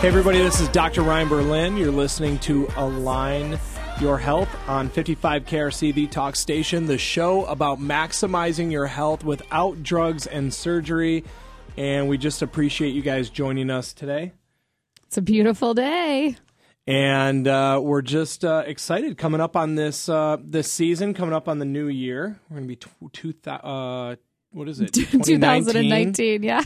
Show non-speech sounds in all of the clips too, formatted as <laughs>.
Hey, everybody, this is Dr. Ryan Berlin. You're listening to Align Your Health on 55 KRC, the talk station, the show about maximizing your health without drugs and surgery. And we just appreciate you guys joining us today. It's a beautiful day. And uh, we're just uh, excited coming up on this uh, this season, coming up on the new year. We're going to be two, two th- uh, what is it? <laughs> 2019, yeah.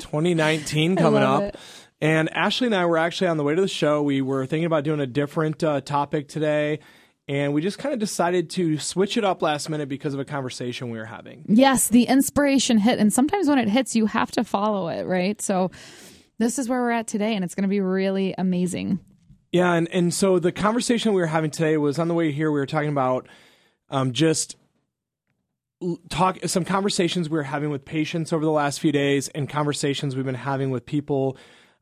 2019 <laughs> coming up. it. And Ashley and I were actually on the way to the show. We were thinking about doing a different uh, topic today, and we just kind of decided to switch it up last minute because of a conversation we were having. Yes, the inspiration hit. And sometimes when it hits, you have to follow it, right? So this is where we're at today, and it's going to be really amazing. Yeah, and, and so the conversation we were having today was on the way here. We were talking about um, just talk some conversations we were having with patients over the last few days, and conversations we've been having with people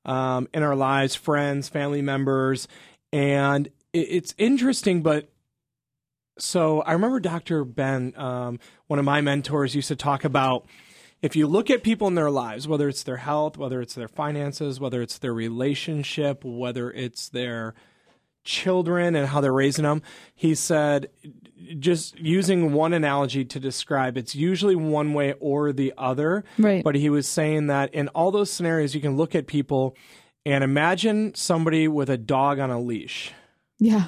um, in our lives, friends, family members, and it, it's interesting. But so I remember Dr. Ben, um, one of my mentors, used to talk about if you look at people in their lives, whether it's their health, whether it's their finances, whether it's their relationship, whether it's their children and how they're raising them, he said, just using one analogy to describe, it's usually one way or the other. Right. But he was saying that in all those scenarios, you can look at people and imagine somebody with a dog on a leash. Yeah.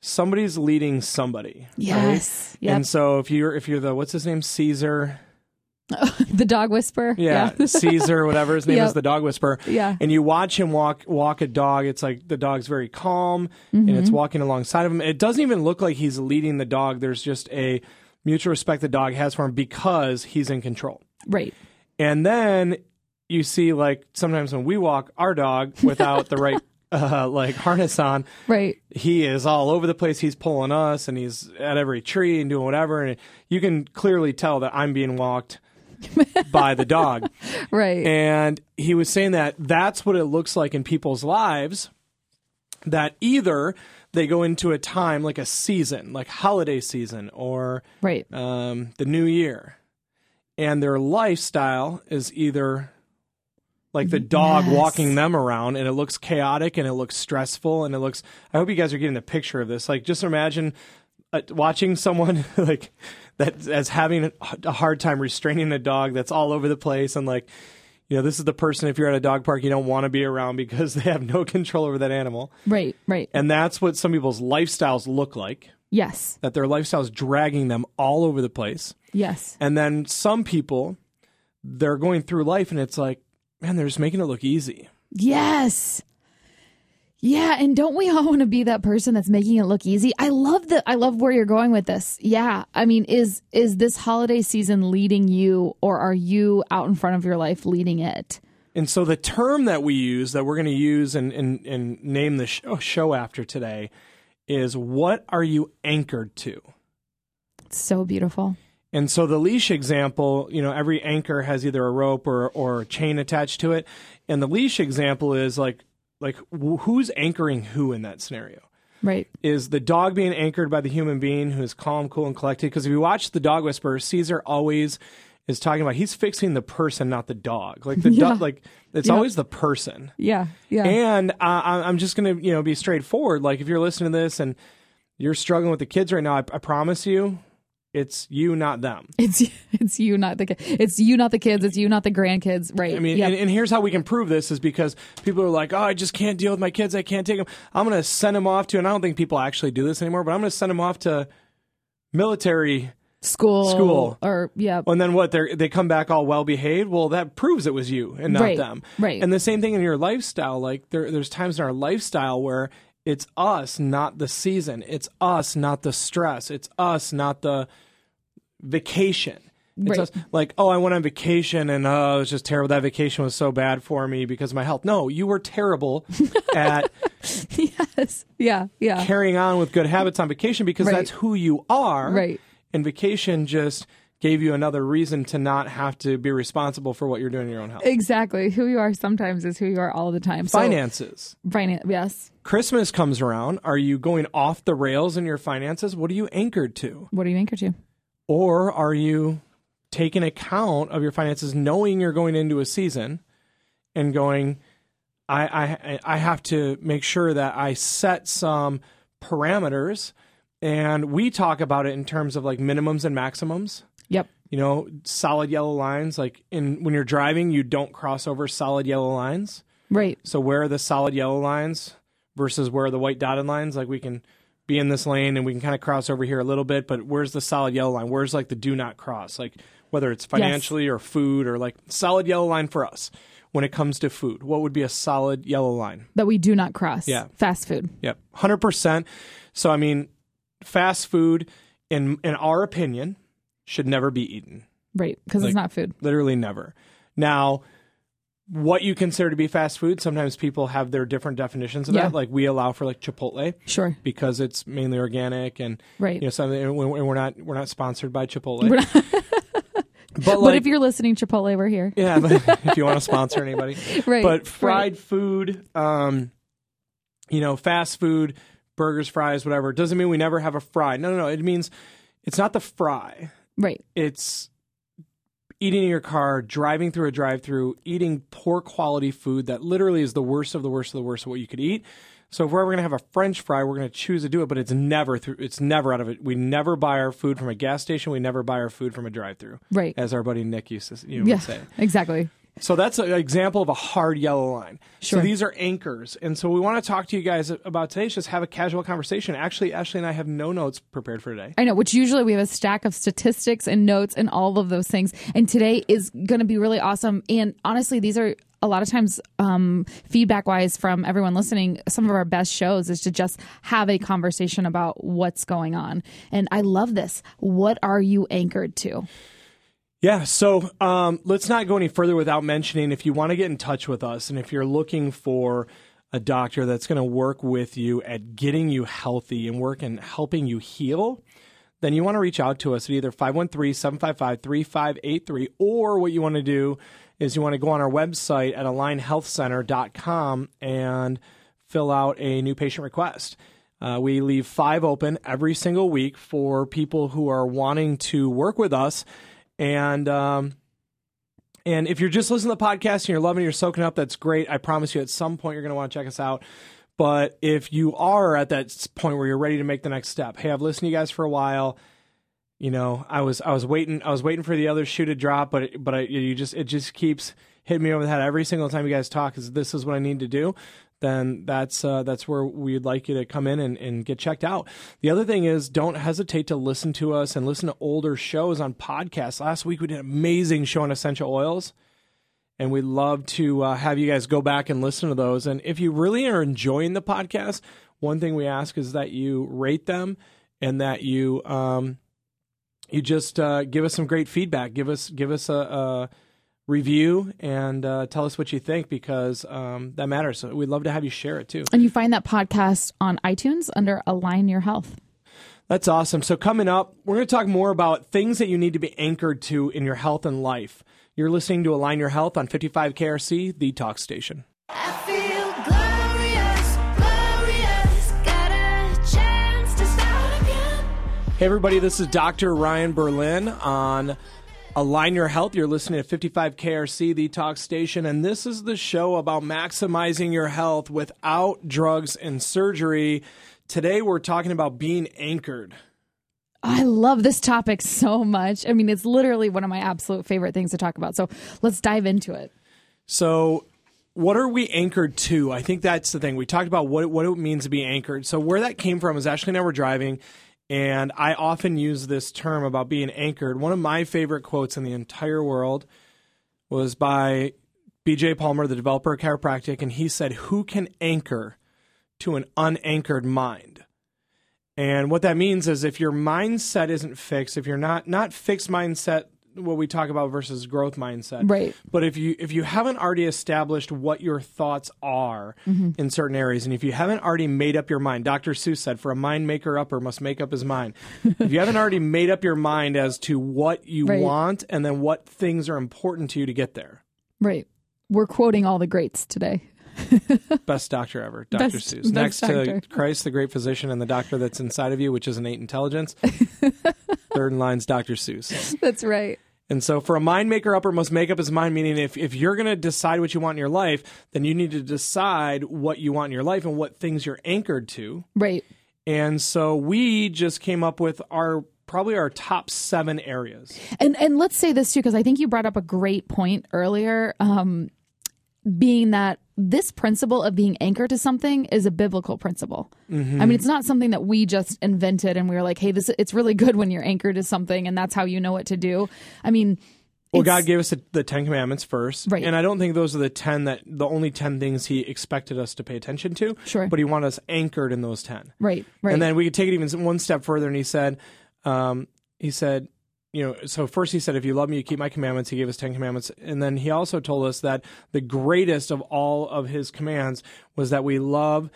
Somebody's leading somebody. right? Yes. Yep. And so if you're if you're the what's his name Cesar, <laughs> the dog whisperer. yeah, Cesar, <laughs> whatever his name Yep. is, the dog whisperer. Yeah. And you watch him walk walk a dog. It's like the dog's very calm and Mm-hmm. it's walking alongside of him. It doesn't even look like he's leading the dog. There's just a mutual respect the dog has for him because he's in control. Right. And then you see like sometimes when we walk our dog without the right <laughs> uh, like harness on, Right. he is all over the place. He's pulling us and he's at every tree and doing whatever. And you can clearly tell that I'm being walked <laughs> by the dog. <laughs> Right. And he was saying that that's what it looks like in people's lives that either they go into a time like a season, like holiday season or right. um, the new year, and their lifestyle is either like the dog Yes. walking them around and it looks chaotic and it looks stressful and it looks i hope you guys are getting the picture of this like just imagine uh, watching someone <laughs> like that as having a- a hard time restraining a dog that's all over the place and like you know this is the person if you're at a dog park you don't want to be around <laughs> because they have no control over that animal Right. Right. and that's what some people's lifestyles look like Yes. that their lifestyle is dragging them all over the place Yes. and then some people, they're going through life and it's like, man, they're just making it look easy. Yes. Yeah, and don't we all <laughs> want to be that person that's making it look easy? I love the I love where you're going with this. Yeah. I mean, is is this holiday season leading you or are you out in front of your life leading it? And so the term that we use that we're going to use and, and, and name the show, oh, show after today is what are you anchored to? It's so beautiful. And so the leash example, you know, every anchor has either a rope or, or a chain attached to it. And the leash example is like, like wh- who's anchoring who in that scenario? Right. is the dog being anchored by the human being who is calm, cool, and collected. Because if you watch the dog whisperer, Cesar always is talking about he's fixing the person, not the dog. Like the <laughs> Yeah. dog, like it's Yeah. always the person. Yeah. Yeah. And uh, I'm just gonna you know be straightforward. Like if you're listening to this and you're struggling with the kids right now, I, I promise you, it's you, not them. <laughs> it's it's you not the it's you not the kids, it's you not the grandkids. Right. I mean, Yep. and, and here's how we can prove this is because people are like, oh, I just can't deal with my kids. I can't take them. I'm going to send them off to, and I don't think people actually do this anymore, but I'm going to send them off to military. school school. or yeah. And then what? They they come back all well behaved. Well, that proves it was you and not Right, them. right. And the same thing in your lifestyle. Like there, there's times in our lifestyle where it's us, not the season. It's us, not the stress. It's us, not the vacation. It's Right. us, like, oh, I went on vacation and oh, it was just terrible. That vacation was so bad for me because of my health. No, you were terrible <laughs> at yes. Yeah. Yeah. carrying on with good habits on vacation because Right. that's who you are. Right. And vacation just gave you another reason to not have to be responsible for what you're doing in your own health. Exactly. Who you are sometimes is who you are all the time. So, Finances. Finance. Yes. Christmas comes around. Are you going off the rails in your finances? What are you anchored to? What are you anchored to? Or are you taking account of your finances, knowing you're going into a season and going, I, I I have to make sure that I set some parameters, and we talk about it in terms of like minimums and maximums. Yep. You know, solid yellow lines. Like in when you're driving, you don't cross over solid yellow lines. Right. So where are the solid yellow lines versus where are the white dotted lines? Like we can be in this lane and we can kind of cross over here a little bit, but where's the solid yellow line? Where's like the do not cross? Like whether it's financially or food or like solid yellow line for us when it comes to food. What would be a solid yellow line? That we do not cross. Yeah. Fast food. Yep. 100%. So I mean, fast food in in our opinion should never be eaten. Right. Because Like- it's not food. Literally never. Now, what you consider to be fast food, sometimes people have their different definitions of Yeah. that. Like we allow for like Chipotle Sure. because it's mainly organic and Right. you know something. And we're not we're not sponsored by Chipotle, We're not- <laughs> but but if you're listening, Chipotle, we're here. yeah, but <laughs> if you want to sponsor anybody, <laughs> Right. but fried right. food, um, you know, fast food, burgers, fries, whatever, doesn't mean we never have a fry. No, no, no. It means it's not the fry. Right. it's eating in your car, driving through a drive-through, eating poor quality food that literally is the worst of the worst of the worst of what you could eat. So if we're ever going to have a French fry, we're going to choose to do it, but it's never through. It's never out of it. We never buy our food from a gas station. We never buy our food from a drive-through, Right. as our buddy Nick used to you know, Yeah. say. <laughs> Exactly. So that's an example of a hard yellow line. Sure. So these are anchors. And so we want to talk to you guys about today. is Just have a casual conversation. Actually, Ashley and I have no notes prepared for today. I know, which usually we have a stack of statistics and notes and all of those things. And today is going to be really awesome. And honestly, these are a lot of times um, feedback wise from everyone listening. Some of our best shows is to just have a conversation about what's going on. And I love this. What are you anchored to? Yeah, so um, let's not go any further without mentioning if you want to get in touch with us and if you're looking for a doctor that's going to work with you at getting you healthy and work and helping you heal, then you want to reach out to us at either 513 755 3583 or what you want to do is you want to go on our website at alignhealthcenter.com and fill out a new patient request. Uh, we leave five open every single week for people who are wanting to work with us. And um, and if you're just listening to the podcast and you're loving it, you're soaking up, that's great. I promise you at some point you're going to want to check us out. But if you are at that point where you're ready to make the next step, hey, I've listened to you guys for a while. You know, I was I was waiting I was waiting for the other shoe to drop, but it, but I, you just it just keeps hitting me over the head every single time you guys talk. Is this is what I need to do? Then that's uh, that's where we'd like you to come in and, and get checked out. The other thing is, don't hesitate to listen to us and listen to older shows on podcasts. Last week we did an amazing show on essential oils and we'd love to uh, have you guys go back and listen to those. And if you really are enjoying the podcast, one thing we ask is that you rate them and that you um, you just uh, give us some great feedback. Give us give us a, a review and uh, tell us what you think because um, that matters. So we'd love to have you share it too. And you find that podcast on iTunes under Align Your Health. That's awesome. So, coming up, we're going to talk more about things that you need to be anchored to in your health and life. You're listening to Align Your Health on 55 KRC, the talk station. I feel glorious, glorious. Got a chance to start again. Hey, everybody, this is Dr. Ryan Berlin on Align Your Health. You're listening to 55 KRC, the talk station, and this is the show about maximizing your health without drugs and surgery. Today, we're talking about being anchored. I love this topic so much. I mean, it's literally one of my absolute favorite things to talk about. So let's dive into it. So, what are we anchored to? I think that's the thing. We talked about what it, what it means to be anchored. So, where that came from is Ashley and I were driving, and I often use this term about being anchored. One of my favorite quotes in the entire world was by BJ Palmer, the developer of chiropractic, and he said, Who can anchor to an unanchored mind? And what that means is if your mindset isn't fixed, if you're not not fixed mindset, what we talk about versus growth mindset, Right. but if you if you haven't already established what your thoughts are mm-hmm. in certain areas, and if you haven't already made up your mind, Dr. Seuss said, "For a mind maker upper must make up his mind." if you haven't already made up your mind as to what you Right. want and then what things are important to you to get there, Right. We're quoting all the greats today. <laughs> best doctor ever, Dr. Best- Seuss. best Next doctor. to Christ, the great physician, and the doctor that's inside of you, which is innate intelligence. <laughs> Third in line's Dr. Seuss. <laughs> That's right. And so for a mind maker upper must make up his mind, meaning if, if you're going to decide what you want in your life, then you need to decide what you want in your life and what things you're anchored to. Right. And so we just came up with our probably our top seven areas. And and let's say this too, because I think you brought up a great point earlier. Um, being that this principle of being anchored to something is a biblical principle. I mean, it's not something that we just invented and we were like, "Hey, this it's really good when you're anchored to something, and that's how you know what to do." I mean, Well, it's- God gave us the, the Ten Commandments first, Right. And I don't think those are the ten that the only ten things He expected us to pay attention to. Sure. but He wanted us anchored in those ten. right, right, And then we could take it even one step further, and He said, um, He said, you know, so first He said, "If you love Me, you keep My commandments." He gave us ten commandments, and then He also told us that the greatest of all of His commands was that we love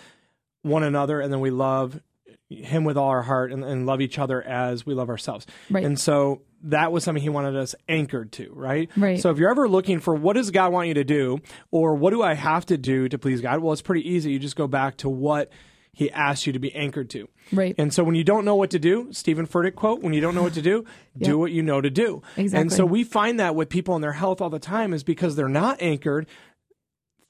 one another, and then we love Him with all our heart, and, and love each other as we love ourselves. Right. And so that was something he wanted us anchored to, right? Right. So if you're ever looking for what does God want you to do, or what do I have to do to please God, well, it's pretty easy. You just go back to what he asks you to be anchored to. Right. And so when you don't know what to do, Steven Furtick quote, when you don't know what to do, <laughs> do what you know to do. Exactly. And so we find that with people in their health all the time is because they're not anchored,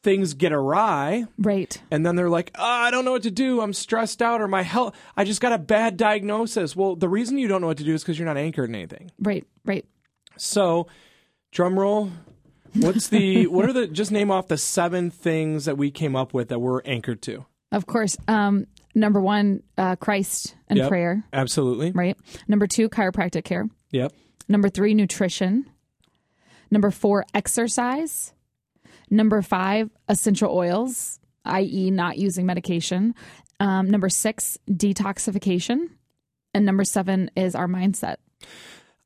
things get awry right, and then they're like, oh, I don't know what to do. I'm stressed out, or my health, I just got a bad diagnosis. Well, the reason you don't know what to do is because you're not anchored in anything. right, right. So, drum roll. What's the, what are the, <laughs> just name off the seven things that we came up with that we're anchored to. Of course. Um, number one, uh, Christ and Yep. prayer. Absolutely. Right. Number two, chiropractic care. Yep. Number three, nutrition. Number four, exercise. Number five, essential oils, i.e., not using medication. Um, number six, detoxification. And number seven is our mindset.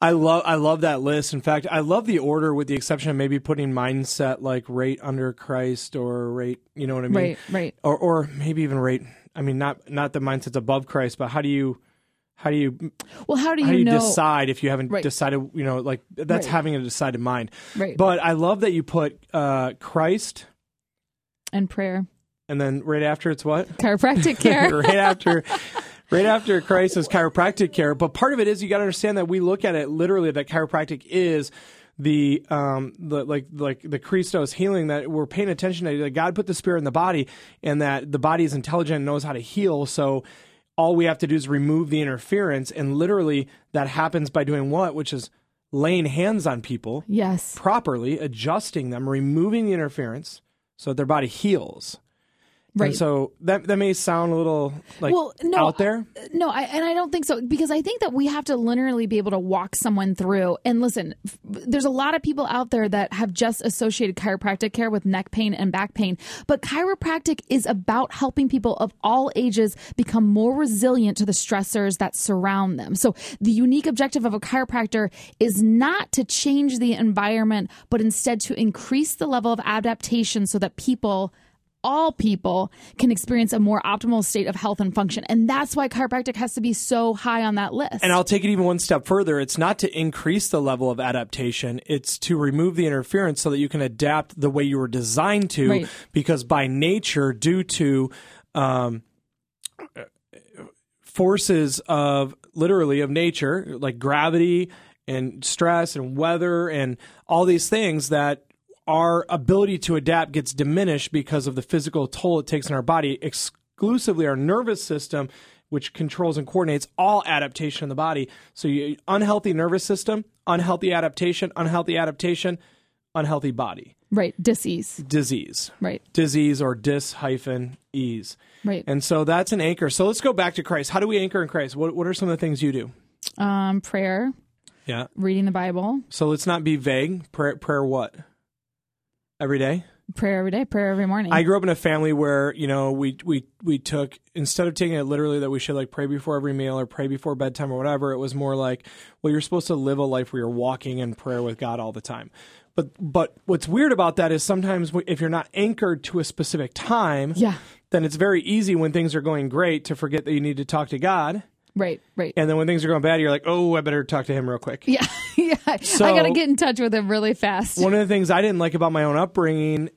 I love I love that list. In fact, I love the order with the exception of maybe putting mindset like right under Christ or right, you know what I mean? Right, right. Or or maybe even right I mean not not the mindset's above Christ, but how do you how do you Well, how do you, how do you know? decide if you haven't Right. decided you know like that's Right. having a decided mind Right. but i love that you put uh christ and prayer, and then right after it's what chiropractic <laughs> care. right after <laughs> right after christ is chiropractic care but part of it is you got to understand that we look at it literally that chiropractic is the um the like like the Christos healing that we're paying attention to that God put the spirit in the body and that the body is intelligent and knows how to heal. So all we have to do is remove the interference and literally that happens by doing what? Which is laying hands on people yes. properly adjusting them removing the interference so that their body heals Right. and so that that may sound a little like Well, no, out there uh, No, I, and I don't think so because I think that we have to literally be able to walk someone through. And listen, f- there's a lot of people out there that have just associated chiropractic care with neck pain and back pain, but chiropractic is about helping people of all ages become more resilient to the stressors that surround them. So the unique objective of a chiropractor is not to change the environment, but instead to increase the level of adaptation so that people all people can experience a more optimal state of health and function. And that's why chiropractic has to be so high on that list. And I'll take it even one step further. It's not to increase the level of adaptation. It's to remove the interference so that you can adapt the way you were designed to. Right. Because by nature, due to um, forces of literally of nature, like gravity and stress and weather and all these things that our ability to adapt gets diminished because of the physical toll it takes on our body, exclusively our nervous system, which controls and coordinates all adaptation in the body. So, you, unhealthy nervous system, unhealthy adaptation, unhealthy adaptation, unhealthy body, right. Disease. disease, Right. disease or dis hyphen ease. Right. And so that's an anchor. So let's go back to Christ. How do we anchor in Christ? What, what are some of the things you do? Um, prayer, Yeah. reading the Bible, So let's not be vague. Prayer, prayer what? Every day? prayer every day, prayer every morning. I grew up in a family where you know we we we took instead of taking it literally that we should like pray before every meal or pray before bedtime or whatever. It was more like, well, you're supposed to live a life where you're walking in prayer with God all the time. But but what's weird about that is sometimes if you're not anchored to a specific time, yeah. then it's very easy when things are going great to forget that you need to talk to God. Right. Right. And then when things are going bad, you're like, oh, I better talk to Him real quick. yeah. <laughs> yeah. I got to get in touch with him really fast. One of the things I didn't like about my own upbringing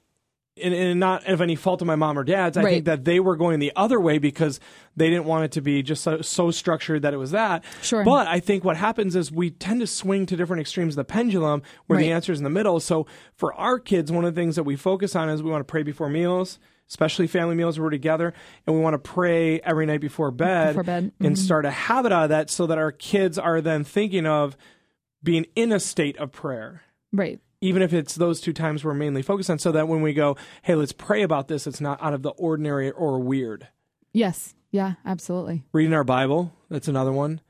and, and not of any fault of my mom or dad's. I Right. think that they were going the other way because they didn't want it to be just so, so structured that it was that. Sure. But I think what happens is we tend to swing to different extremes of the pendulum where the answer is in the middle. So for our kids, one of the things that we focus on is we want to pray before meals. Especially family meals where we're together, and we want to pray every night before bed, Before bed. and start a habit out of that, so that our kids are then thinking of being in a state of prayer Right. even if it's those two times we're mainly focused on, so that when we go, hey, let's pray about this, it's not out of the ordinary or weird. Yes. Yeah. Absolutely. Reading our Bible, that's another one.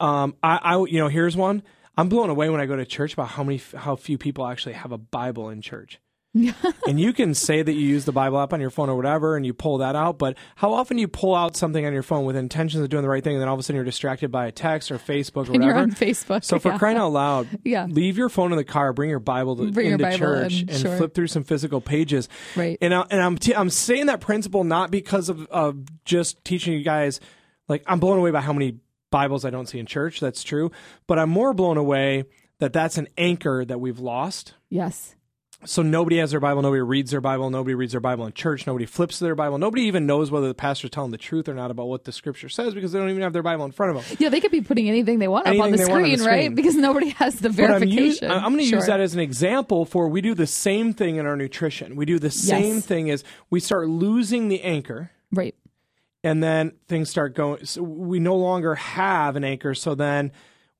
Um, I, I, you know, here's one. I'm blown away when I go to church about how many, how few people actually have a Bible in church. <laughs> and you can say that you use the Bible app on your phone or whatever, and you pull that out. But how often you pull out something on your phone with intentions of doing the right thing, and then all of a sudden you're distracted by a text or Facebook or And <laughs> you're whatever? on Facebook. So for yeah. crying out loud, <laughs> Yeah. leave your phone in the car, bring your Bible to, Bring into Bible church, in, and sure. flip through some physical pages. Right. And I, and I'm t- I'm saying that principle not because of of just teaching you guys. Like I'm blown away by how many Bibles I don't see in church. That's true, but I'm more blown away that that's an anchor that we've lost. Yes. So nobody has their Bible, nobody reads their Bible, nobody reads their Bible in church, nobody flips to their Bible, nobody even knows whether the pastor's telling the truth or not about what the scripture says because they don't even have their Bible in front of them. Yeah, they could be putting anything they want up on the want on the screen, right? Because nobody has the But I'm, verification. I'm going to Sure. use that as an example for we do the same thing in our nutrition. We do the same Yes. thing as we start losing the anchor right. and then things start going so we no longer have an anchor so then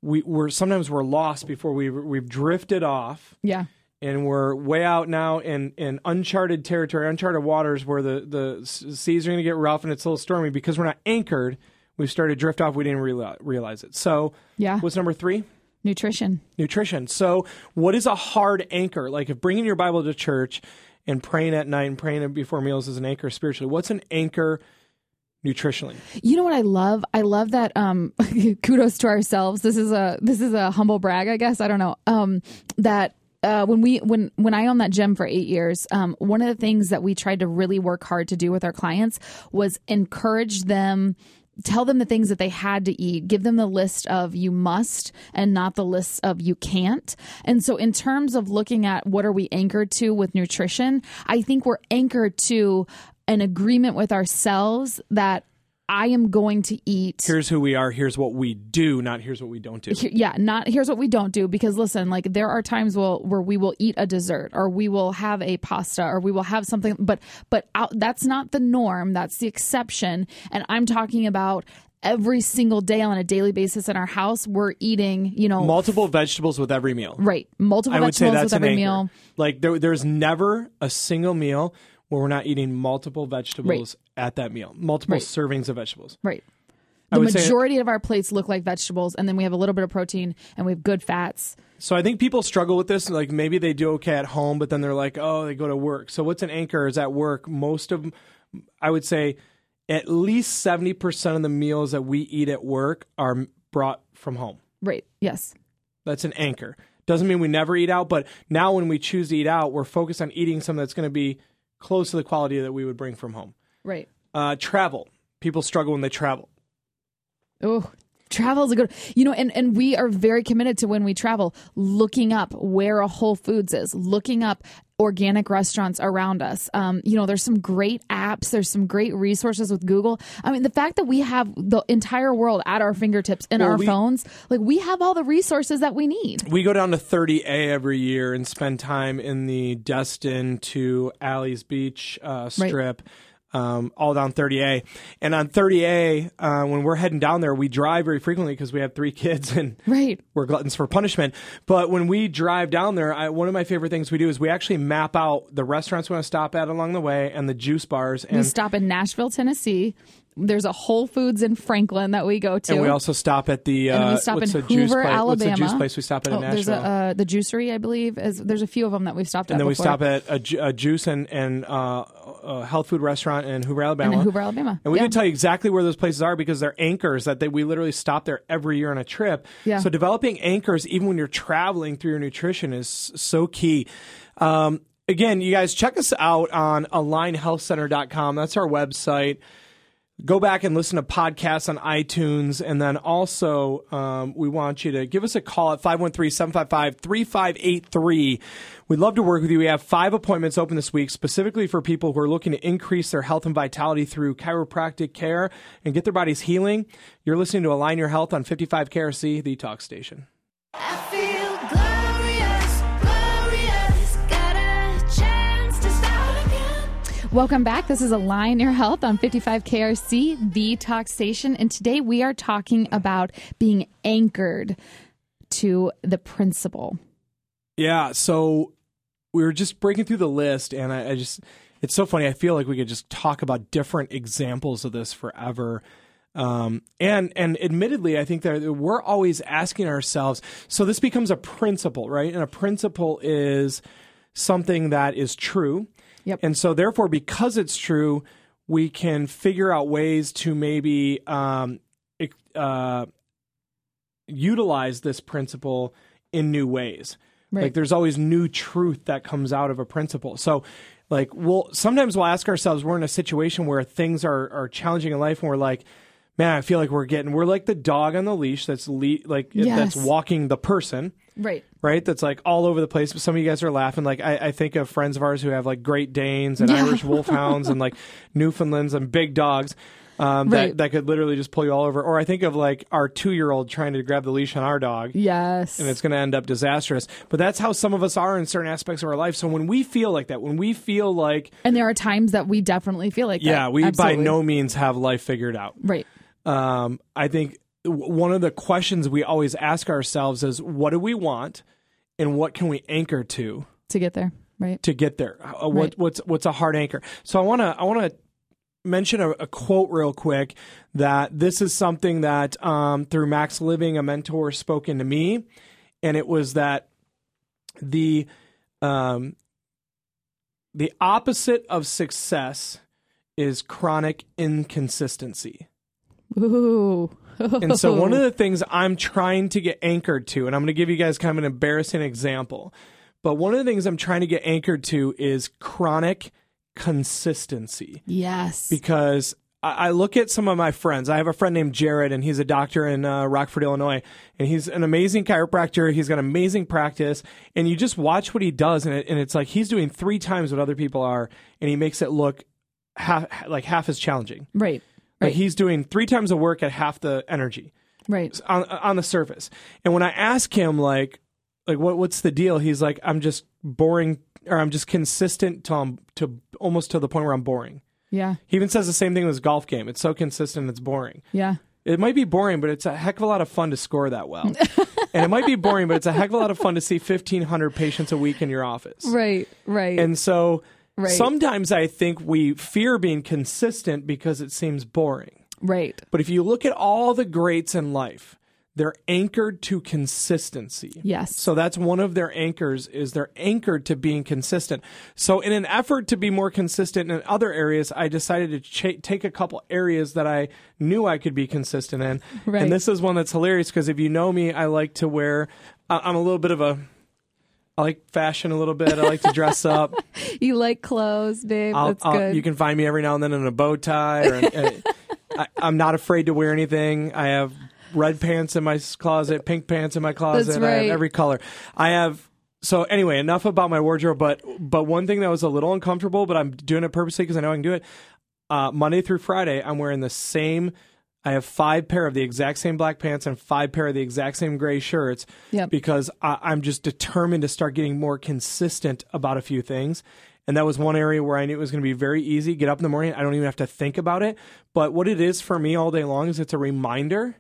we, we're sometimes we're lost before we we've drifted off Yeah. And we're way out now in, in uncharted territory, uncharted waters where the, the seas are going to get rough and it's a little stormy because we're not anchored. We've started to drift off. We didn't realize, realize it. So, Yeah. what's number three? Nutrition. Nutrition. So, what is a hard anchor? Like, if bringing your Bible to church and praying at night and praying before meals is an anchor spiritually, what's an anchor nutritionally? You know what I love? I love that um <laughs> kudos to ourselves. This is a this is a humble brag, I guess. I don't know. Um that uh, when we when when I owned that gym for eight years, um, one of the things that we tried to really work hard to do with our clients was encourage them tell them the things that they had to eat give them the list of you must and not the list of you can't. And so in terms of looking at what are we anchored to with nutrition i think we're anchored to an agreement with ourselves that i am going to eat Here's who we are. Here's what we do, not here's what we don't do. yeah, not here's what we don't do because listen, like there are times will, where we will eat a dessert or we will have a pasta or we will have something, but but out, that's not the norm. That's the exception. And I'm talking about every single day on a daily basis in our house, we're eating, you know, Multiple vegetables with every meal. right, multiple I would say vegetables that's with every meal. Like there, there's never a single meal where we're not eating multiple vegetables at that meal, multiple Right. servings of vegetables. Right. I The would say- majority of our plates look like vegetables, and then we have a little bit of protein, and we have good fats. So I think people struggle with this. Like maybe they do okay at home, but then they're like, oh, they go to work. So what's an anchor is at work. Most of, I would say, at least seventy percent of the meals that we eat at work are brought from home. Right. Yes. That's an anchor. Doesn't mean we never eat out, but now when we choose to eat out, we're focused on eating something that's going to be close to the quality that we would bring from home. Right. Uh, travel. People struggle when they travel. Oh, travel is a good, you know, and, and we are very committed to when we travel, looking up where a Whole Foods is, looking up organic restaurants around us. Um, you know, there's some great apps, there's some great resources with Google. I mean, the fact that we have the entire world at our fingertips in Well, our we- phones, like we have all the resources that we need. We go down to 30A every year and spend time in the Destin to Alys Beach uh, strip. Um, all down 30A. And on 30A, uh, when we're heading down there, we drive very frequently because we have three <laughs> kids and Right. we're gluttons for punishment. But when we drive down there, I, one of my favorite things we do is we actually map out the restaurants we want to stop at along the way and the juice bars. And We stop in Nashville, Tennessee. There's a Whole Foods in Franklin that we go to. And we also stop at the uh, and we stop in the juice Hoover, place? Alabama. What's the juice place we stop at Oh, in there's Nashville? a, uh, the juicery, I believe. Is there's a few of them that we've stopped at. and then we stop at a, ju- a juice and, and uh, a health food restaurant in Hoover, Alabama. in Hoover, Alabama. And we Yeah. can tell you exactly where those places are because they're anchors that they, we literally stop there every year on a trip. Yeah. So developing anchors, even when you're traveling through your nutrition, is so key. Um, again, you guys check us out on alignhealthcenter.com. That's our website. Go back and listen to podcasts on iTunes. And then also, um, we want you to give us a call at 513 755 3583. We'd love to work with you. We have five appointments open this week, specifically for people who are looking to increase their health and vitality through chiropractic care and get their bodies healing. You're listening to Align Your Health on 55 KRC, the talk station. Welcome back. This is Align Your Health on 55 KRC, the talk station. And today we are talking about being anchored to the principle. Yeah, so we were just breaking through the list, and I, I just, it's so funny. I feel like we could just talk about different examples of this forever. Um, and and admittedly, I think that we're always asking ourselves. So this becomes a principle, right? And a principle is something that is true. Yep. And so, therefore, because it's true, we can figure out ways to maybe um, uh, utilize this principle in new ways. Right. Like there's always new truth that comes out of a principle. So like we'll sometimes we'll ask ourselves we're in a situation where things are are challenging in life and we're like man I feel like we're getting we're like the dog on the leash that's le- like Yes. that's walking the person Right. right? That's like all over the place. But some of you guys are laughing. Like I, I think of friends of ours who have like Great Danes and Yeah. Irish Wolfhounds and like <laughs> Newfoundlands and big dogs. Um, Right. that, that could literally just pull you all over. Or I think of like our two year old trying to grab the leash on our dog Yes. and it's going to end up disastrous. But that's how some of us are in certain aspects of our life. So when we feel like that, when we feel like, and there are times that we definitely feel like yeah, that. we Absolutely. by no means have life figured out. Right. Um, I think one of the questions we always ask ourselves is, what do we want, and what can we anchor to? To get there. Right. to get there. Uh, what, Right. What's what's a hard anchor? So I want to I want to mention a, a quote real quick that this is something that um, through Max Living, a mentor, spoken to me, and it was that the um, the opposite of success is chronic inconsistency. Ooh. And so one of <laughs> the things I'm trying to get anchored to, and I'm going to give you guys kind of an embarrassing example, but one of the things I'm trying to get anchored to is chronic consistency yes. because I I look at some of my friends. I have a friend named Jared, and he's a doctor in uh, Rockford, Illinois, and he's an amazing chiropractor. He's got amazing practice, and you just watch what he does, and, it, and it's like he's doing three times what other people are, and he makes it look half like half as challenging. right. Like Right. he's doing three times the work at half the energy Right. on on the surface. And when I ask him like like what what's the deal? He's like I'm just boring or I'm just consistent to um, to almost to the point where I'm boring. Yeah. He even says the same thing with his golf game. It's so consistent it's boring. Yeah. It might be boring, but it's a heck of a lot of fun to score that well. <laughs> and it might be boring, but it's a heck of a lot of fun to see 1500 patients a week in your office. Right. Right. And so Right. sometimes I think we fear being consistent because it seems boring. right. But if you look at all the greats in life, they're anchored to consistency. Yes. So that's one of their anchors is they're anchored to being consistent. So in an effort to be more consistent in other areas, I decided to ch- take a couple areas that I knew I could be consistent in. Right. And this is one that's hilarious because if you know me, I like to wear I- I'm a little bit of a I like fashion a little bit. I like to dress up. <laughs> You like clothes, babe. I'll, That's I'll- good. You can find me every now and then in a bow tie. Or an- I, I'm not afraid to wear anything. I have red pants in my closet, pink pants in my closet. That's I have right. every color. I have. So anyway, enough about my wardrobe. But but one thing that was a little uncomfortable, but I'm doing it purposely because I know I can do it. Uh, Monday through Friday, I'm wearing the same. I have five pair of the exact same black pants and five pair of the exact same gray shirts Yep. because I, I'm just determined to start getting more consistent about a few things. And that was one area where I knew it was going to be very easy. Get up in the morning, I don't even have to think about it. But what it is for me all day long is it's a reminder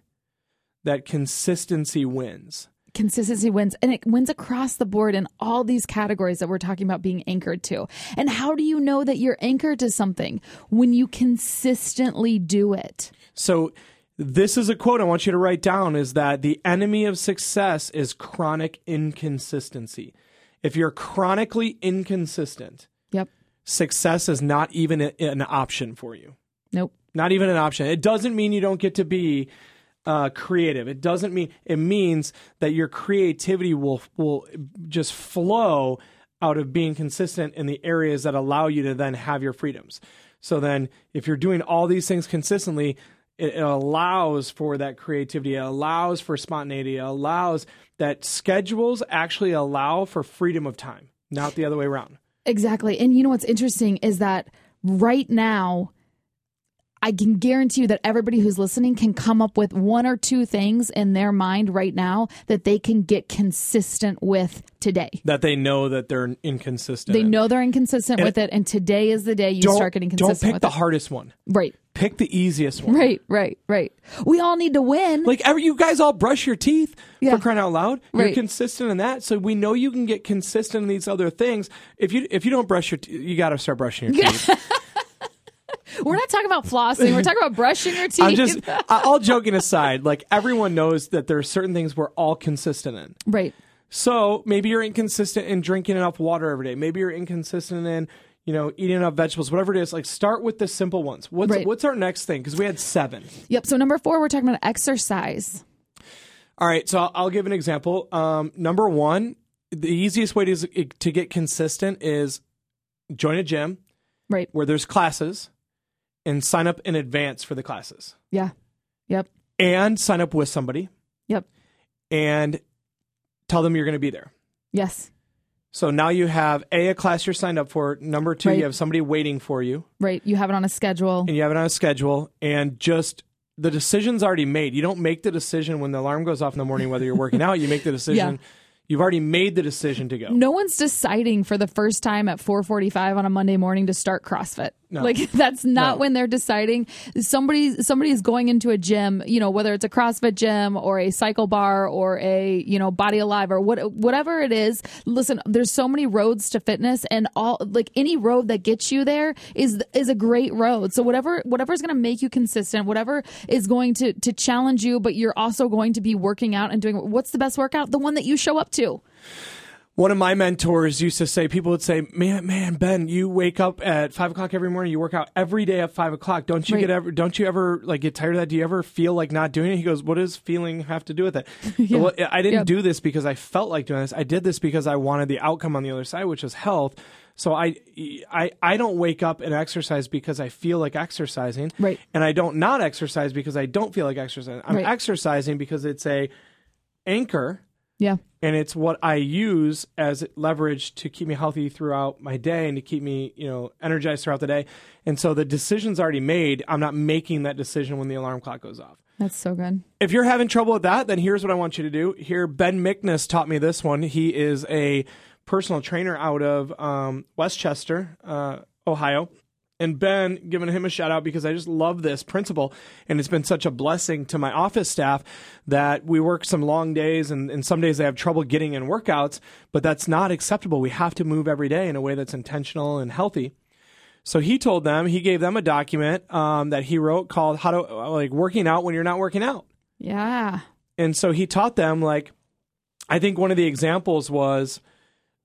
that consistency wins. Consistency wins and it wins across the board in all these categories that we're talking about being anchored to. And how do you know that you're anchored to something when you consistently do it? So this is a quote I want you to write down is that the enemy of success is chronic inconsistency. If you're chronically inconsistent, Yep. success is not even an option for you. Nope. Not even an option. It doesn't mean you don't get to be uh, creative. It doesn't mean it means that your creativity will will just flow out of being consistent in the areas that allow you to then have your freedoms. So then, if you're doing all these things consistently, it, it allows for that creativity. It allows for spontaneity. It allows that schedules actually allow for freedom of time, not the other way around. Exactly. And you know what's interesting is that right now, I can guarantee you that everybody who's listening can come up with one or two things in their mind right now that they can get consistent with today. That they know that they're inconsistent. They in. know they're inconsistent And with it, and today is the day you start getting consistent. don't pick with the it. hardest one. Right, Pick the easiest one. right, right, right. We all need to win. Like every, you guys all brush your teeth Yeah. for crying out loud. You're Right. consistent in that, so we know you can get consistent in these other things. If you if you don't brush your teeth, you got to start brushing your <laughs> teeth. We're not talking about flossing. We're talking about brushing your teeth. <laughs> I'm just all joking aside. Like everyone knows that there are certain things we're all consistent in. right. So maybe you're inconsistent in drinking enough water every day. Maybe you're inconsistent in you know eating enough vegetables. Whatever it is, like start with the simple ones. What's Right. what's our next thing? Because we had seven. Yep. So number four, we're talking about exercise. All right, so I'll, I'll give an example. Um, number one, the easiest way to to get consistent is join a gym Right. where there's classes, and sign up in advance for the classes, Yeah. Yep. and sign up with somebody, Yep. and tell them you're going to be there. Yes. So now you have a a class you're signed up for. Number two, Right. you have somebody waiting for you, Right. You have it on a schedule. and you have it on a schedule, and just the decision's already made. You don't make the decision when the alarm goes off in the morning whether you're working out. You make the <laughs> decision. Yeah. You've already made the decision to go. No one's deciding for the first time at 4:45 on a Monday morning to start CrossFit. No. Like <laughs> that's not No. when they're deciding. Somebody somebody is going into a gym, you know, whether it's a CrossFit gym or a cycle bar or a, you know, Body Alive or what whatever it is. Listen, there's so many roads to fitness and all like any road that gets you there is is a great road. So whatever whatever is going to make you consistent, whatever is going to to challenge you, but you're also going to be working out and doing what's the best workout? The one that you show up to. One of my mentors used to say, people would say, "Man, man, Ben, you wake up at five o'clock every morning. You work out every day at five o'clock. Don't you Right. get ever? Don't you ever like get tired of that? Do you ever feel like not doing it?" He goes, "What does feeling have to do with it?" <laughs> Well, I didn't Yeah. do this because I felt like doing this. I did this because I wanted the outcome on the other side, which is health. So I, I, I don't wake up and exercise because I feel like exercising, Right. And I don't not exercise because I don't feel like exercising. I'm Right. exercising because it's a anchor Yeah. and it's what I use as leverage to keep me healthy throughout my day and to keep me, you know, energized throughout the day. And so the decision's already made. I'm not making that decision when the alarm clock goes off. That's so good. If you're having trouble with that, then here's what I want you to do. Here, Ben Mickness taught me this one. He is a personal trainer out of um, West Chester, uh, Ohio. And Ben, giving him a shout out because I just love this principle. And it's been such a blessing to my office staff that we work some long days and, and some days they have trouble getting in workouts, but that's not acceptable. We have to move every day in a way that's intentional and healthy. So he told them, he gave them a document um, that he wrote called "How to like working out when you're not working out." Yeah. And so he taught them like, I think one of the examples was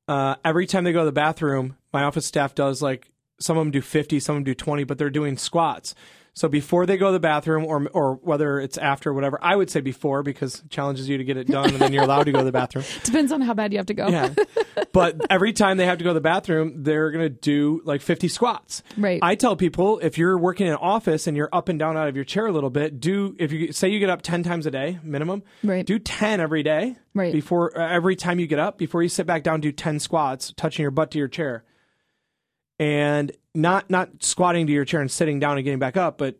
uh, every time they go to the bathroom, my office staff does like some of them do 50, some of them do 20, but they're doing squats. So before they go to the bathroom, or or whether it's after, whatever, I would say before because it challenges you to get it done, and then you're allowed to go to the bathroom. <laughs> Depends on how bad you have to go. Yeah. <laughs> but every time they have to go to the bathroom, they're going to do like 50 squats. Right. I tell people if you're working in an office and you're up and down out of your chair a little bit, do if you say you get up 10 times a day minimum, Right. do 10 every day. Right. Before uh, every time you get up, before you sit back down, do 10 squats, touching your butt to your chair. And not not squatting to your chair and sitting down and getting back up, but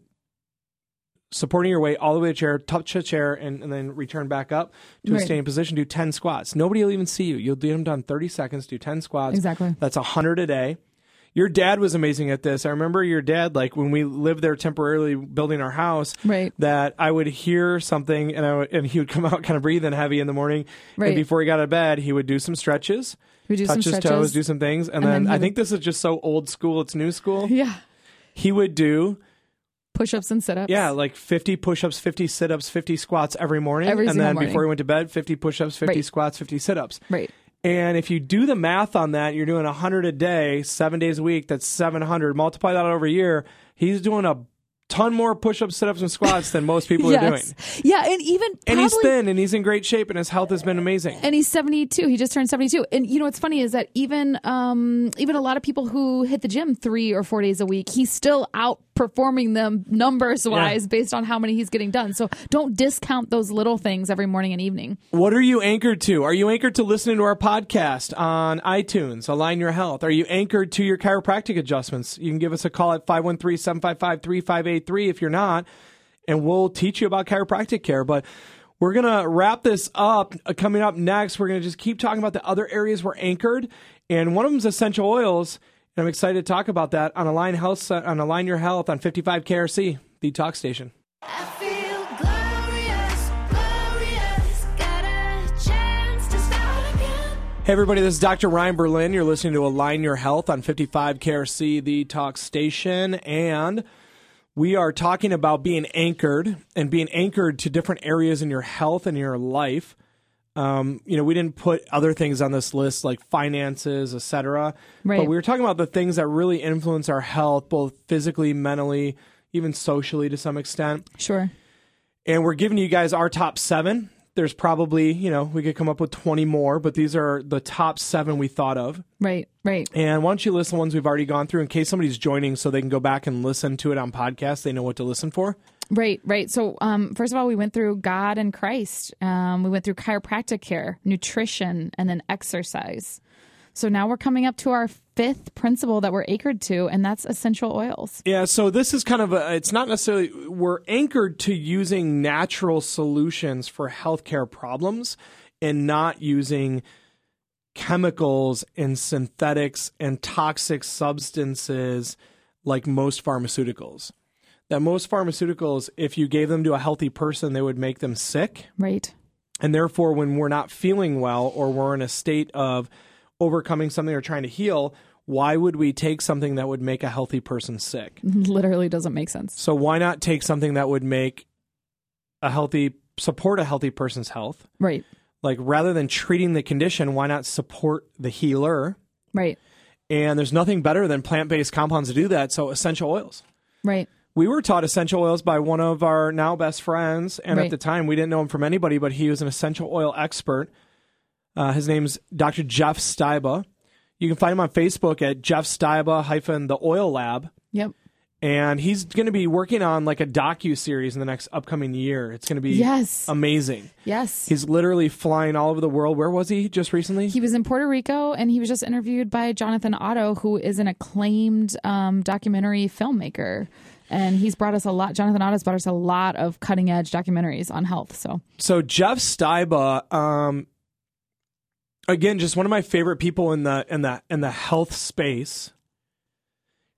supporting your weight all the way to the chair, touch the chair, and, and then return back up to a standing position. Do 10 squats. Nobody will even see you. You'll do them done 30 seconds, do 10 squats. Exactly. That's a 100 a day. Your dad was amazing at this. I remember your dad, like when we lived there temporarily building our house, Right. that I would hear something and, I would, and he would come <laughs> out kind of breathing heavy in the morning. Right. And before he got out of bed, he would do some stretches, We do touch some his stretches. toes, do some things. And, And then, then he I would- think this is just so old school, it's new school. <laughs> Yeah. He would do Push ups and sit ups. yeah, like 50 push-ups, 50 sit-ups, 50 squats every morning. Every and single then morning. before he went to bed, 50 push-ups, 50 Right. squats, 50 sit-ups. Right. And if you do the math on that, you're doing 100 a day, 7 days a week, that's 700. Multiply that over a year, he's doing a ton more push-ups, sit-ups, and squats than most people are doing. Yeah, and even And he's thin, and he's in great shape, and his health has been amazing. and he's 72 he just turned 72 and you know what's funny is that even um even a lot of people who hit the gym three or four days a week he's still outperforming them numbers wise Yeah. based on how many he's getting done so don't discount those little things every morning and evening What are you anchored to? Are you anchored to listening to our podcast on iTunes, Align Your Health? Are you anchored to your chiropractic adjustments? You can give us a call at 513 755 3583 if you're not, and we'll teach you about chiropractic care. But we're going to wrap this up. Uh, Coming up next, we're going to just keep talking about the other areas we're anchored, and one of them is essential oils. And I'm excited to talk about that on Align Health on Align Your Health on 55 KRC, the talk station. Glorious, glorious. Got a chance to start again. Hey, everybody, this is Dr. Ryan Berlin. You're listening to Align Your Health on 55 KRC, the talk station. And we are talking about being anchored and being anchored to different areas in your health and your life. Um, you know, we didn't put other things on this list like finances, etc. Right. But we were talking about the things that really influence our health, both physically, mentally, even socially to some extent sure and we're giving you guys our top seven. There's probably, you know, we could come up with 20 more, but these are the top seven we thought of. right right And why don't you list the ones we've already gone through in case somebody's joining so they can go back and listen to it on podcast. They know what to listen for. Right, right. So, um, first of all, we went through God and Christ. Um, we went through chiropractic care, nutrition, and then exercise. So now we're coming up to our fifth principle that we're anchored to, and that's essential oils. Yeah, so this is kind of a, it's not necessarily, we're anchored to using natural solutions for healthcare problems and not using chemicals and synthetics and toxic substances like most pharmaceuticals. That most pharmaceuticals, if you gave them to a healthy person, they would make them sick. Right. And therefore, when we're not feeling well or we're in a state of overcoming something or trying to heal, why would we take something that would make a healthy person sick? <laughs> Literally doesn't make sense. So why not take something that would make a healthy support a healthy person's health? Right. Like rather than treating the condition, why not support the healer? Right. And there's nothing better than plant-based compounds to do that. So essential oils. Right. We were taught essential oils by one of our now best friends, and Right. at the time we didn't know him from anybody, but he was an essential oil expert. Uh, his name's Dr. Jeff Steiba. You can find him on Facebook at Jeff Steiba hyphen the Oil Lab. Yep. and he's going to be working on like a docu series in the next upcoming year. It's going to be Yes. amazing. Yes. He's literally flying all over the world. Where was he just recently? He was in Puerto Rico and he was just interviewed by Jonathan Otto, who is an acclaimed um, documentary filmmaker. And he's brought us a lot, Jonathan Otto's brought us a lot of cutting edge documentaries on health. So, so Jeff Steiba, um, again, just one of my favorite people in the in the in the health space.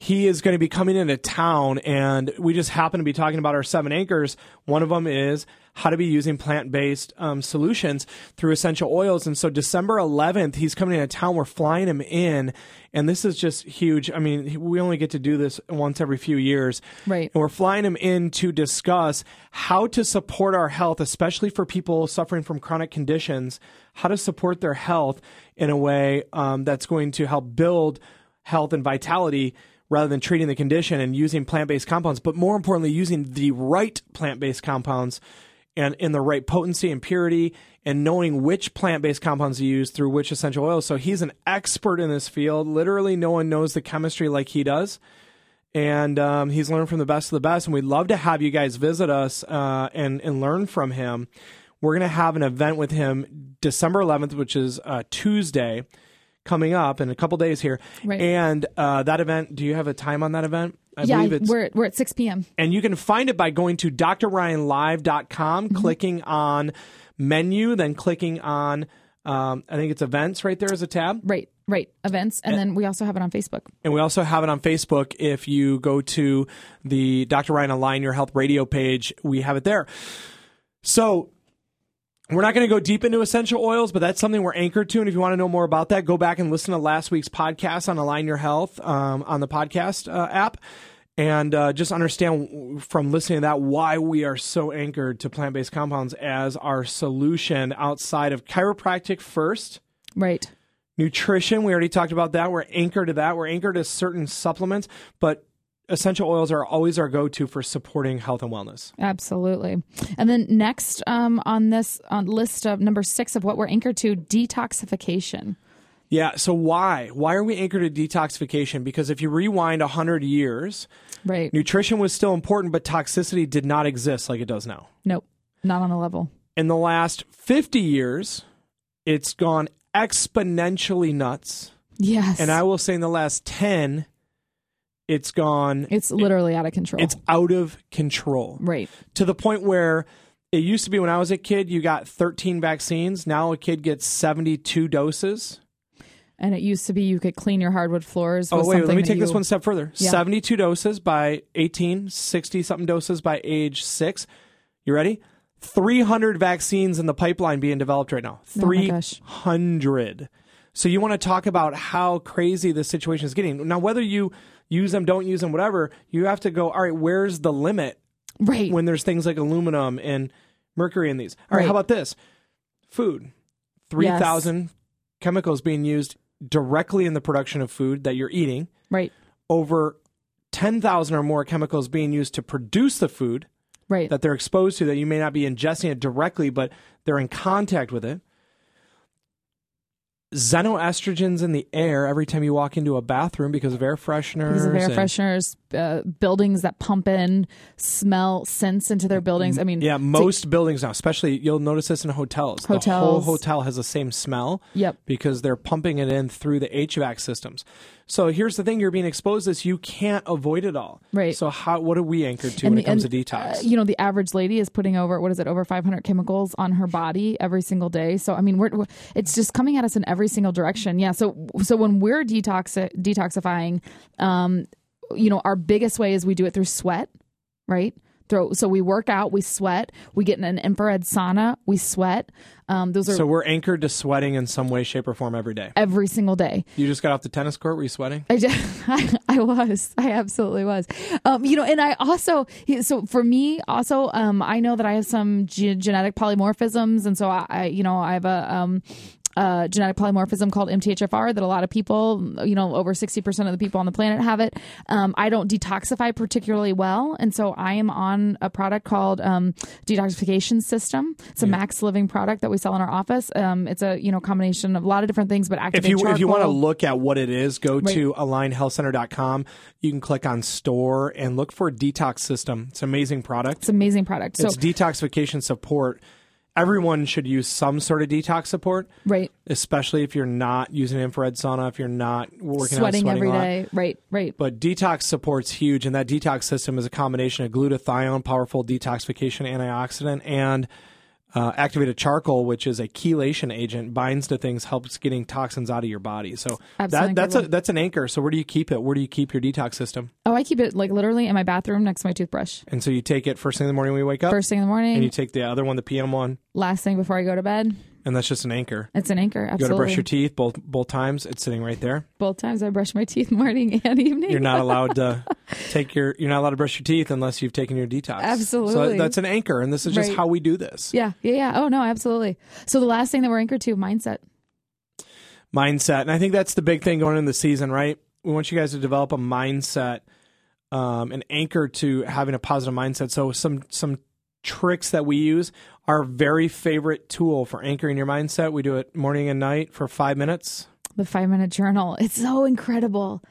He is going to be coming into town, and we just happen to be talking about our seven anchors. One of them is how to be using plant based um, solutions through essential oils. And so, December 11th, he's coming into town. We're flying him in, and this is just huge. I mean, we only get to do this once every few years. Right. And we're flying him in to discuss how to support our health, especially for people suffering from chronic conditions, how to support their health in a way um, that's going to help build health and vitality rather than treating the condition and using plant-based compounds, but more importantly, using the right plant-based compounds and in the right potency and purity and knowing which plant-based compounds to use through which essential oils. So he's an expert in this field. Literally no one knows the chemistry like he does. And um, he's learned from the best of the best. And we'd love to have you guys visit us uh, and, and learn from him. We're going to have an event with him December 11th, which is uh, Tuesday coming up in a couple days here. Right. And uh, that event, do you have a time on that event? I yeah, believe it's we're, we're at 6 p.m. and you can find it by going to drryanlive.com, Mm-hmm. clicking on menu, then clicking on um, I think it's events right there as a tab. Right, right. Events. And then we also have it on Facebook. And we also have it on Facebook. If you go to the Dr. Ryan Align Your Health radio page, we have it there. So we're not going to go deep into essential oils, but that's something we're anchored to. And if you want to know more about that, go back and listen to last week's podcast on Align Your Health um, on the podcast uh, app. And uh, just understand from listening to that why we are so anchored to plant based compounds as our solution outside of chiropractic first Right. nutrition we already talked about that we're anchored to that we're anchored to certain supplements but essential oils are always our go-to for supporting health and wellness. Absolutely. And then next um, on this on list of number six of what we're anchored to, detoxification. Yeah. So why? Why are we anchored to detoxification? Because if you rewind hundred years, Right. nutrition was still important, but toxicity did not exist like it does now. Nope. Not on the level. In the last fifty years, it's gone exponentially nuts. Yes. And I will say in the last 10, it's gone, it's literally out of control. it's out of control right. to the point where it used to be when I was a kid, you got 13 vaccines. Now a kid gets 72 doses. And it used to be you could clean your hardwood floors. Oh, wait, let me take this one step further. Yeah. 72 doses by 18, 60 something doses by age six. You ready? 300 vaccines in the pipeline being developed right now. Oh 300. So you want to talk about how crazy this situation is getting. Now, whether you use them, don't use them, whatever, you have to go, all right, where's the limit Right. when there's things like aluminum and mercury in these? All right, Right. how about this? Food. 3,000 chemicals being used directly in the production of food that you're eating right. over 10,000 or more chemicals being used to produce the food Right. that they're exposed to that you may not be ingesting it directly, but they're in contact with it. Xenoestrogens in the air every time you walk into a bathroom because of air fresheners. Because of air fresheners, uh, buildings that pump in smell scents into their buildings. I mean, Yeah, most buildings now, especially you'll notice this in hotels. The whole Hotels. hotel has the same smell. Yep. Because they're pumping it in through the HVAC systems. So here's the thing: you're being exposed to this. You can't avoid it all. Right. So how? What are we anchored to And when the- it comes and, to detox? uh, you know, the average lady is putting over what is it, over 500 chemicals on her body every single day. So I mean, we're, we're it's just coming at us in every single direction. Yeah. So so when we're detox detoxifying, um, you know, our biggest way is we do it through sweat, right? Throw, so we work out, we sweat, we get in an infrared sauna, we sweat. Um, those are so we're anchored to sweating in some way, shape, or form every day. every single day. You just got off the tennis court. Were you sweating? I, just, <laughs> I, I was. I absolutely was. Um, you know, and I also, so for me, also, um, I know that I have some ge- genetic polymorphisms. And so I, I, you know, I have a, um, uh, genetic polymorphism called MTHFR that a lot of people, you know, over 60% of the people on the planet have it. Um, I don't detoxify particularly well. And so I am on a product called um, Detoxification System. It's a max living product that we sell in our office. Um, it's a, you know, combination of a lot of different things, but If activate you if you want to look at what it is, go Right. to alignhealthcenter.com. You can click on store and look for detox system. It's an amazing product. It's an amazing product. So, it's detoxification support. Everyone should use some sort of detox support, right. especially if you're not using infrared sauna, if you're not working sweating, out, sweating every day. Right, right. But detox support's huge, and that detox system is a combination of glutathione, powerful detoxification antioxidant, and uh, activated charcoal, which is a chelation agent, binds to things, helps getting toxins out of your body. So that, that's a that's an anchor. So where do you keep it? Where do you keep your detox system? Oh, I keep it like literally in my bathroom next to my toothbrush. And so you take it first thing in the morning when you wake up, First thing in the morning, and you take the other one, the PM one, last thing before I go to bed. And that's just an anchor. It's an anchor. You go Absolutely. to brush your teeth both both times. It's sitting right there. Both times I brush my teeth <laughs> morning and evening. You're not allowed to <laughs> take your. You're not allowed to brush your teeth unless you've taken your detox. Absolutely. So that's an anchor, and this is just Right. how we do this. yeah, yeah, yeah. Oh no, absolutely. So the last thing that we're anchored to, mindset. mindset. And I think that's the big thing going into the season, right? We want you guys to develop a mindset, um, an anchor to having a positive mindset. So some some tricks that we use. Our very favorite tool for anchoring your mindset. We do it morning and night for five minutes. The five minute journal. It's so incredible.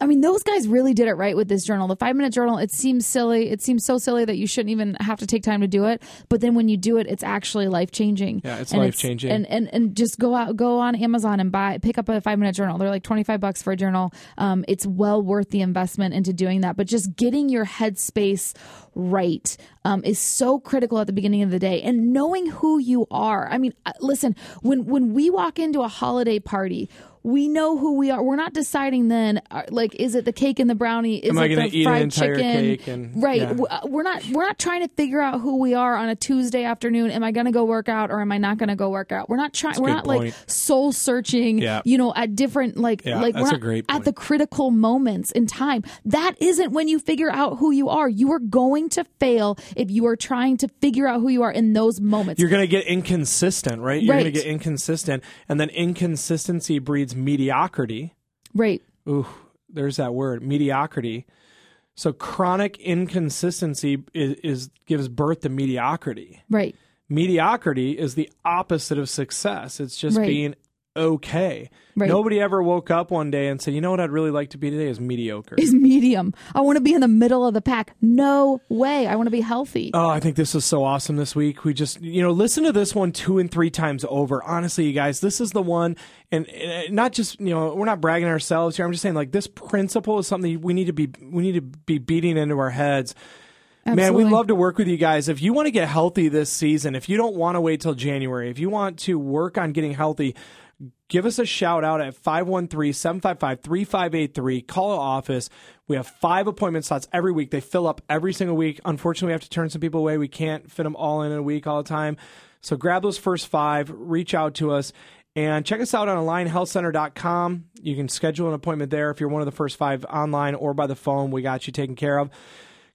I mean, those guys really did it right with this journal. The five minute journal, it seems silly. It seems so silly that you shouldn't even have to take time to do it. But then when you do it, it's actually life changing. Yeah, it's life-changing. And, and and just go out, go on Amazon and buy, pick up a five minute journal. They're like 25 bucks for a journal. Um, it's well worth the investment into doing that. But just getting your headspace right um, is so critical at the beginning of the day and knowing who you are. I mean, uh, listen, when, when we walk into a holiday party, we know who we are. We're not deciding then, uh, like, is it the cake and the brownie? Is Am I it the eat an fried entire chicken? cake and- right. yeah. Uh, We're not. We're not trying to figure out who we are on a Tuesday afternoon. Am I going to go work out or am I not going to go work out? We're not trying. We're not like soul searching. Yeah. You know, at different like Yeah, like we're not at the critical moments in time. That isn't when you figure out who you are. You are going to fail if you are trying to figure out who you are in those moments. You're going to get inconsistent, right? You're going to get inconsistent, and then inconsistency breeds mediocrity. right. Ooh, there's that word, mediocrity. So chronic inconsistency is, is gives birth to mediocrity. Right. Mediocrity is the opposite of success. It's just Right. being okay. Right. Nobody ever woke up one day and said, "You know what I'd really like to be today is mediocre." Is medium. I want to be in the middle of the pack. No way. I want to be healthy. Oh, I think this is so awesome this week. We just, you know, listen to this one two and three times over. Honestly, you guys, this is the one, and, and not just, you know, we're not bragging ourselves here. I'm just saying, like, this principle is something we need to be, we need to be beating into our heads. Man, we Absolutely. love to work with you guys. If you want to get healthy this season, if you don't want to wait till January, if you want to work on getting healthy, give us a shout out at 513-755-3583 call our office. We have five appointment slots every week. They fill up every single week. Unfortunately we have to turn some people away. We can't fit them all in in a week all the time. So grab those first five. Reach out to us. And check us out on alignhealthcenter.com you can schedule an appointment there if you're one of the first five online or by the phone. We got you taken care of.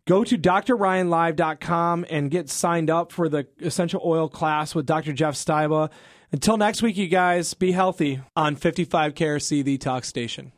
Go to drryanlive.com and get signed up for the essential oil class with Dr. Jeff Steiba. Until next week, you guys, be healthy on 55 KRC, the talk station.